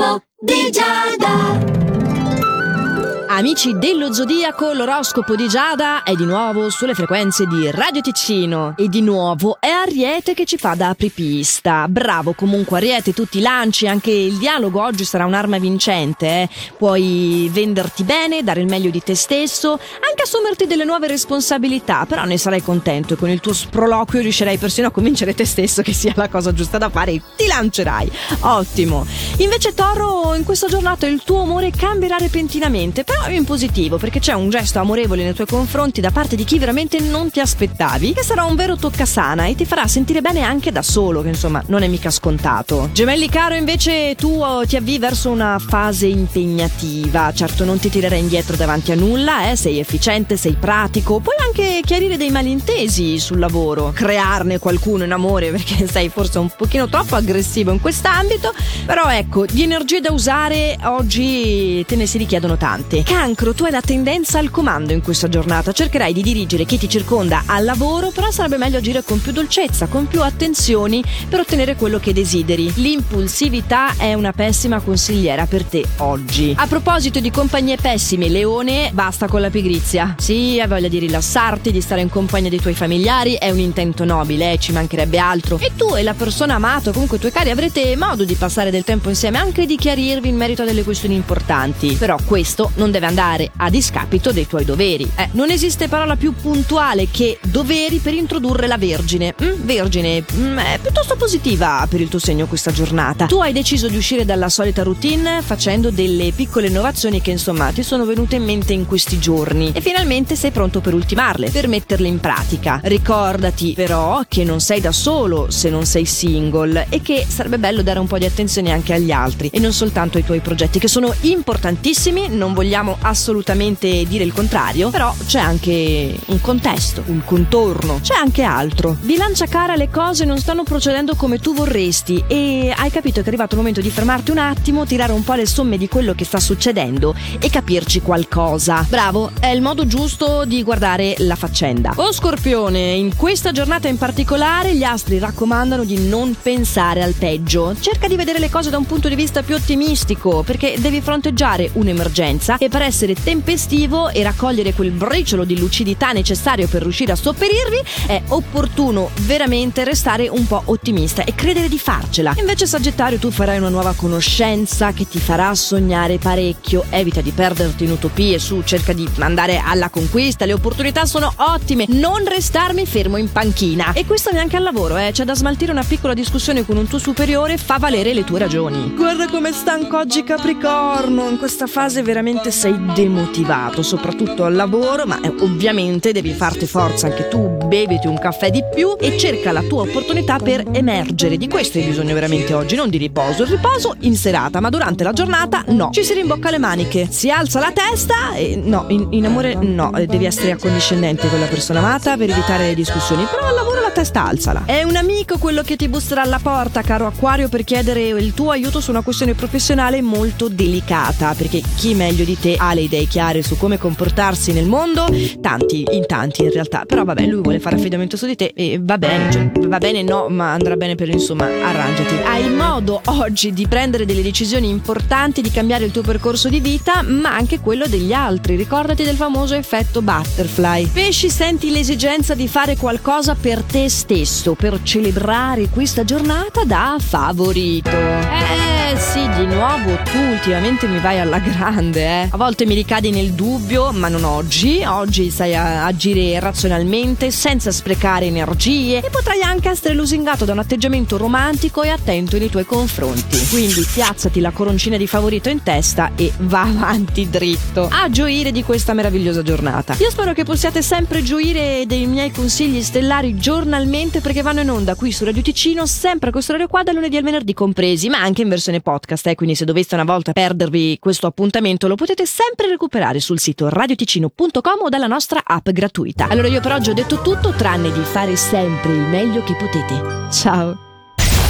L'oroscopo di Giada. Amici dello Zodiaco, l'oroscopo di Giada è di nuovo sulle frequenze di Radio Ticino e di nuovo è Ariete che ci fa da apripista. Bravo comunque Ariete, tutti i lanci, anche il dialogo oggi sarà un'arma vincente, eh? puoi venderti bene, dare il meglio di te stesso, anche assumerti delle nuove responsabilità, però ne sarai contento e con il tuo sproloquio riuscirai persino a convincere te stesso che sia la cosa giusta da fare e ti lancerai. Ottimo. Invece Toro, in questa giornata il tuo umore cambierà repentinamente, però in positivo perché c'è un gesto amorevole nei tuoi confronti da parte di chi veramente non ti aspettavi, che sarà un vero toccasana e ti farà sentire bene anche da solo, che insomma non è mica scontato. Gemelli caro, invece tu oh, ti avvii verso una fase impegnativa, certo non ti tirerai indietro davanti a nulla, eh? sei efficiente, sei pratico, puoi anche chiarire dei malintesi sul lavoro, crearne qualcuno in amore perché sei forse un pochino troppo aggressivo in quest'ambito, però ecco, di energie da usare oggi te ne si richiedono tante cancro, tu hai la tendenza al comando in questa giornata. Cercherai di dirigere chi ti circonda al lavoro, però sarebbe meglio agire con più dolcezza, con più attenzioni per ottenere quello che desideri. L'impulsività è una pessima consigliera per te oggi. A proposito di compagnie pessime, Leone, basta con la pigrizia. Sì, hai voglia di rilassarti, di stare in compagnia dei tuoi familiari, è un intento nobile, eh, ci mancherebbe altro. E tu e la persona amata, comunque i tuoi cari, avrete modo di passare del tempo insieme, anche di chiarirvi in merito a delle questioni importanti. Però questo non deve deve andare a discapito dei tuoi doveri. Eh, non esiste parola più puntuale che doveri per introdurre la Vergine. Mm, vergine, mm, è piuttosto positiva per il tuo segno questa giornata. Tu hai deciso di uscire dalla solita routine facendo delle piccole innovazioni che insomma ti sono venute in mente in questi giorni e finalmente sei pronto per ultimarle, per metterle in pratica. Ricordati però che non sei da solo se non sei single e che sarebbe bello dare un po' di attenzione anche agli altri e non soltanto ai tuoi progetti che sono importantissimi, non vogliamo vogliamo assolutamente dire il contrario, però c'è anche un contesto, un contorno, c'è anche altro. Bilancia cara, le cose non stanno procedendo come tu vorresti e hai capito che è arrivato il momento di fermarti un attimo, tirare un po' le somme di quello che sta succedendo e capirci qualcosa. Bravo, è il modo giusto di guardare la faccenda. Oh Scorpione, in questa giornata in particolare gli astri raccomandano di non pensare al peggio. Cerca di vedere le cose da un punto di vista più ottimistico perché devi fronteggiare un'emergenza e per per essere tempestivo e raccogliere quel briciolo di lucidità necessario per riuscire a sopperirvi, è opportuno veramente restare un po' ottimista e credere di farcela. Invece Sagittario tu farai una nuova conoscenza che ti farà sognare parecchio, evita di perderti in utopie, su cerca di andare alla conquista, le opportunità sono ottime, non restarmi fermo in panchina. E questo neanche al lavoro, eh, c'è da smaltire una piccola discussione con un tuo superiore, fa valere le tue ragioni. Guarda come stanco oggi Capricorno, in questa fase veramente sei demotivato, soprattutto al lavoro, ma eh, ovviamente devi farti forza anche tu, beviti un caffè di più e cerca la tua opportunità per emergere. Di questo hai bisogno veramente oggi, non di riposo. Il riposo in serata, ma durante la giornata no. Ci si rimbocca le maniche, si alza la testa e no, in, in amore no, eh, devi essere accondiscendente con la persona amata per evitare le discussioni, però al lavoro la testa alzala. È un amico quello che ti busserà alla porta, caro Acquario, per chiedere il tuo aiuto su una questione professionale molto delicata, perché chi meglio di te ha le idee chiare su come comportarsi nel mondo, tanti, in tanti in realtà, però vabbè, lui vuole fare affidamento su di te e va bene, cioè, va bene no, ma andrà bene per insomma, arrangiati. Hai modo oggi di prendere delle decisioni importanti, di cambiare il tuo percorso di vita, ma anche quello degli altri. Ricordati del famoso effetto butterfly. Pesci, senti l'esigenza di fare qualcosa per te stesso, per celebrare questa giornata da favorito. Eh sì, di nuovo tu ultimamente mi vai alla grande, eh. A volte mi ricadi nel dubbio, ma non oggi. Oggi sai agire razionalmente, senza sprecare energie e potrai anche essere lusingato da un atteggiamento romantico e attento nei tuoi confronti. Quindi piazzati la coroncina di favorito in testa e va avanti dritto a gioire di questa meravigliosa giornata. Io spero che possiate sempre gioire dei miei consigli stellari giornalmente perché vanno in onda qui su Radio Ticino sempre a questo orario qua da lunedì al venerdì compresi, ma anche in versione podcast. Eh? Quindi se doveste una volta perdervi questo appuntamento lo potete sempre recuperare sul sito radioticino.com o dalla nostra app gratuita. Allora io per oggi ho detto tutto tranne di fare sempre il meglio che potete. Ciao!